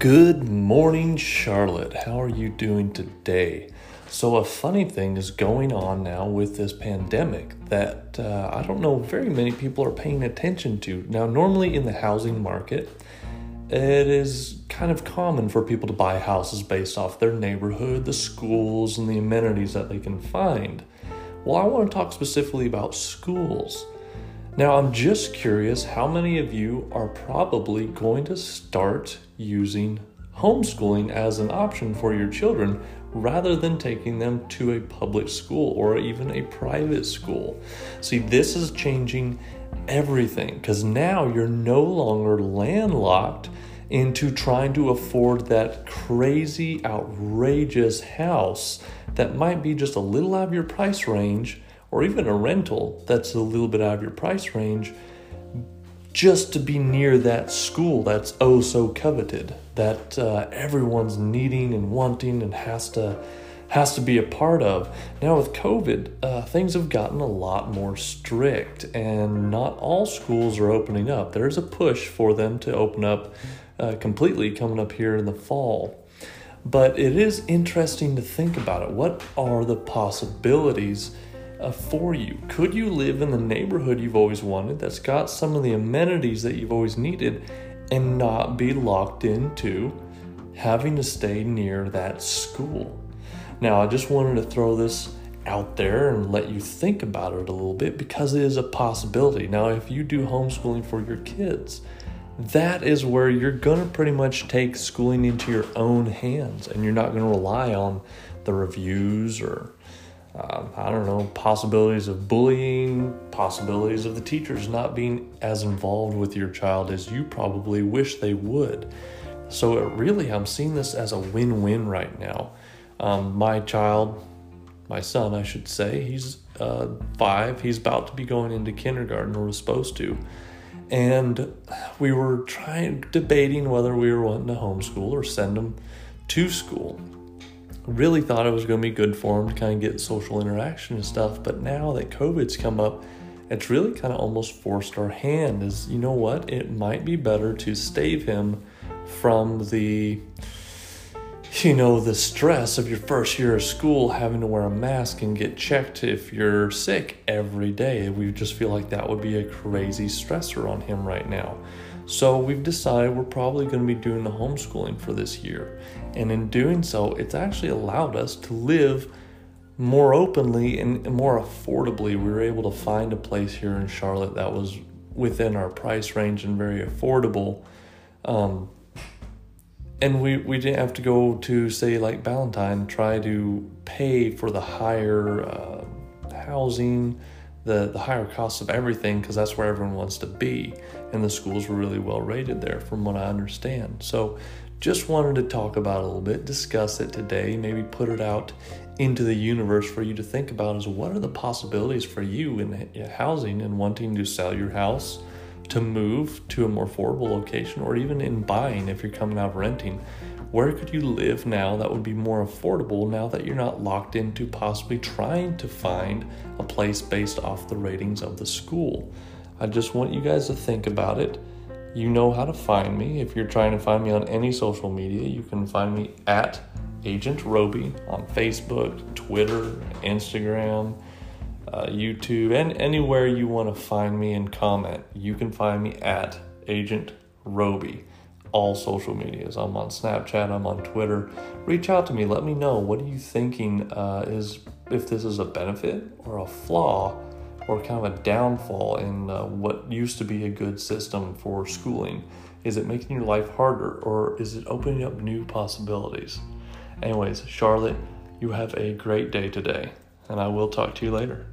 Good morning, Charlotte. How are you doing today? So, a funny thing is going on now with this pandemic that uh, I don't know very many people are paying attention to. Now, normally in the housing market, it is kind of common for people to buy houses based off their neighborhood, the schools, and the amenities that they can find. Well, I want to talk specifically about schools. Now, I'm just curious how many of you are probably going to start using homeschooling as an option for your children rather than taking them to a public school or even a private school. See, this is changing everything because now you're no longer landlocked into trying to afford that crazy, outrageous house that might be just a little out of your price range or even a rental that's a little bit out of your price range just to be near that school that's oh so coveted that uh, everyone's needing and wanting and has to has to be a part of. Now with covid uh, things have gotten a lot more strict and not all schools are opening up. There's a push for them to open up uh, completely coming up here in the fall. But it is interesting to think about it. What are the possibilities uh, for you? Could you live in the neighborhood you've always wanted that's got some of the amenities that you've always needed and not be locked into having to stay near that school? Now, I just wanted to throw this out there and let you think about it a little bit because it is a possibility. Now, if you do homeschooling for your kids, that is where you're going to pretty much take schooling into your own hands and you're not going to rely on the reviews or um, I don't know, possibilities of bullying, possibilities of the teachers not being as involved with your child as you probably wish they would. So, it really, I'm seeing this as a win win right now. Um, my child, my son, I should say, he's uh, five. He's about to be going into kindergarten, or was supposed to. And we were trying, debating whether we were wanting to homeschool or send him to school really thought it was going to be good for him to kind of get social interaction and stuff. But now that COVID's come up, it's really kind of almost forced our hand. Is you know what? It might be better to stave him from the you know the stress of your first year of school having to wear a mask and get checked if you're sick every day we just feel like that would be a crazy stressor on him right now so we've decided we're probably going to be doing the homeschooling for this year. And in doing so, it's actually allowed us to live more openly and more affordably. We were able to find a place here in Charlotte that was within our price range and very affordable. Um, and we, we didn't have to go to, say, like Ballantyne, try to pay for the higher uh, housing the, the higher costs of everything because that's where everyone wants to be. And the schools were really well rated there, from what I understand. So, just wanted to talk about a little bit, discuss it today, maybe put it out into the universe for you to think about is what are the possibilities for you in housing and wanting to sell your house, to move to a more affordable location, or even in buying if you're coming out renting where could you live now that would be more affordable now that you're not locked into possibly trying to find a place based off the ratings of the school? I just want you guys to think about it. You know how to find me. If you're trying to find me on any social media, you can find me at Agent Roby on Facebook, Twitter, Instagram, uh, YouTube, and anywhere you want to find me and comment. You can find me at Agent Roby all social medias. I'm on Snapchat, I'm on Twitter. Reach out to me, let me know what are you thinking uh, is if this is a benefit or a flaw or kind of a downfall in uh, what used to be a good system for schooling. Is it making your life harder or is it opening up new possibilities? Anyways, Charlotte, you have a great day today, and I will talk to you later.